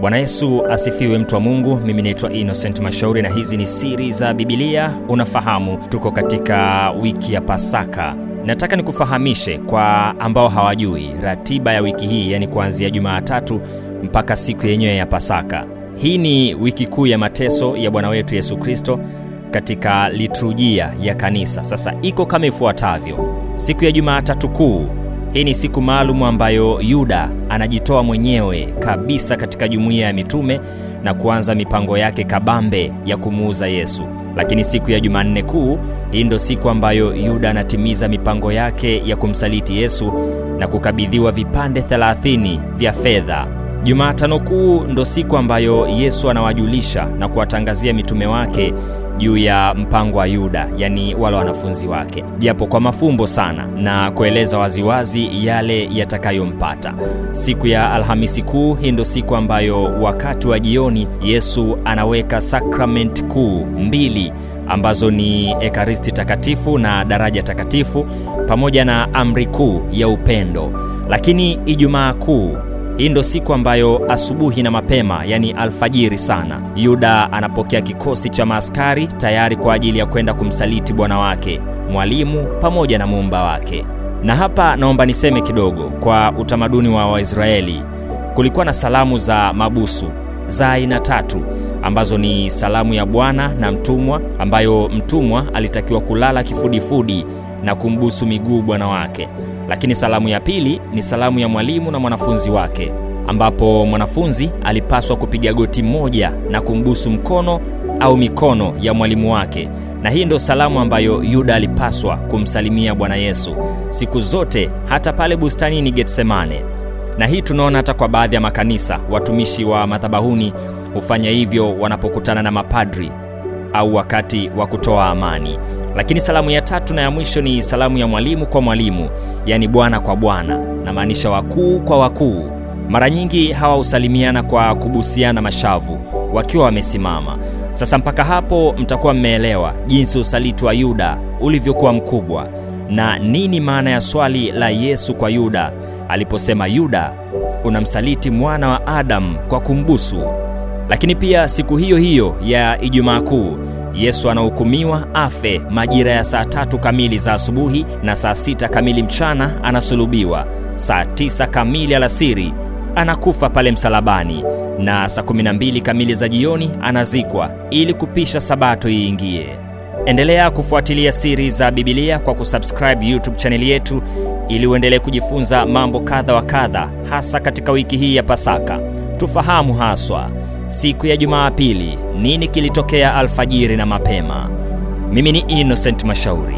Bwana Yesu asifiwe, mtu wa Mungu. Mimi naitwa Innocent Mashauri na hizi ni siri za Bibilia. Unafahamu tuko katika wiki ya Pasaka. Nataka nikufahamishe kwa ambao hawajui ratiba ya wiki hii, yani kuanzia Jumatatu mpaka siku yenyewe ya Pasaka. Hii ni wiki kuu ya mateso ya Bwana wetu Yesu Kristo katika liturujia ya kanisa. Sasa iko kama ifuatavyo: siku ya Jumatatu Kuu, hii ni siku maalum ambayo Yuda anajitoa mwenyewe kabisa katika jumuiya ya mitume na kuanza mipango yake kabambe ya kumuuza Yesu. Lakini siku ya Jumanne Kuu, hii ndo siku ambayo Yuda anatimiza mipango yake ya kumsaliti Yesu na kukabidhiwa vipande 30 vya fedha. Jumatano Kuu ndo siku ambayo Yesu anawajulisha na kuwatangazia mitume wake juu ya mpango wa Yuda, yani wale wanafunzi wake, japo kwa mafumbo sana, na kueleza waziwazi yale yatakayompata. Siku ya Alhamisi Kuu, hii ndo siku ambayo wakati wa jioni Yesu anaweka sakramenti kuu mbili ambazo ni Ekaristi Takatifu na daraja takatifu pamoja na amri kuu ya upendo. Lakini Ijumaa Kuu hii ndo siku ambayo asubuhi na mapema, yani alfajiri sana, Yuda anapokea kikosi cha maaskari tayari kwa ajili ya kwenda kumsaliti bwana wake, mwalimu pamoja na muumba wake. Na hapa naomba niseme kidogo, kwa utamaduni wa Waisraeli kulikuwa na salamu za mabusu za aina tatu ambazo ni salamu ya bwana na mtumwa, ambayo mtumwa alitakiwa kulala kifudifudi na kumbusu miguu bwana wake. Lakini salamu ya pili ni salamu ya mwalimu na mwanafunzi wake, ambapo mwanafunzi alipaswa kupiga goti moja na kumbusu mkono au mikono ya mwalimu wake, na hii ndio salamu ambayo Yuda alipaswa kumsalimia Bwana Yesu. Siku zote, hata pale bustanini Getsemane. Na hii tunaona hata kwa baadhi ya makanisa, watumishi wa madhabahuni hufanya hivyo wanapokutana na mapadri au wakati wa kutoa amani. Lakini salamu ya tatu na ya mwisho ni salamu ya mwalimu kwa mwalimu, yaani bwana kwa bwana, namaanisha wakuu kwa wakuu. Mara nyingi hawa husalimiana kwa kubusiana mashavu wakiwa wamesimama. Sasa mpaka hapo mtakuwa mmeelewa jinsi usaliti wa Yuda ulivyokuwa mkubwa na nini maana ya swali la Yesu kwa Yuda aliposema, Yuda, unamsaliti mwana wa Adamu kwa kumbusu. Lakini pia siku hiyo hiyo ya Ijumaa Kuu Yesu anahukumiwa afe majira ya saa tatu kamili za asubuhi na saa sita kamili mchana anasulubiwa. Saa tisa kamili alasiri anakufa pale msalabani, na saa kumi na mbili kamili za jioni anazikwa ili kupisha sabato iingie. Endelea kufuatilia siri za Bibilia kwa kusubscribe YouTube chaneli yetu ili uendelee kujifunza mambo kadha wa kadha, hasa katika wiki hii ya Pasaka. Tufahamu haswa siku ya Jumapili nini kilitokea alfajiri na mapema. Mimi ni Innocent Mashauri.